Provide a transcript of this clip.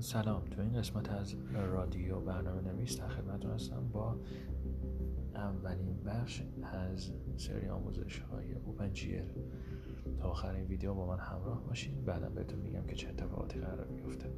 سلام تو این قسمت از رادیو برنامه نویس در خدمتتون هستم با اولین بخش از سری آموزش های اوپن جیل تا آخرین ویدیو با من همراه باشید بعدا بهتون میگم که چه اتفاقاتی قرار میفته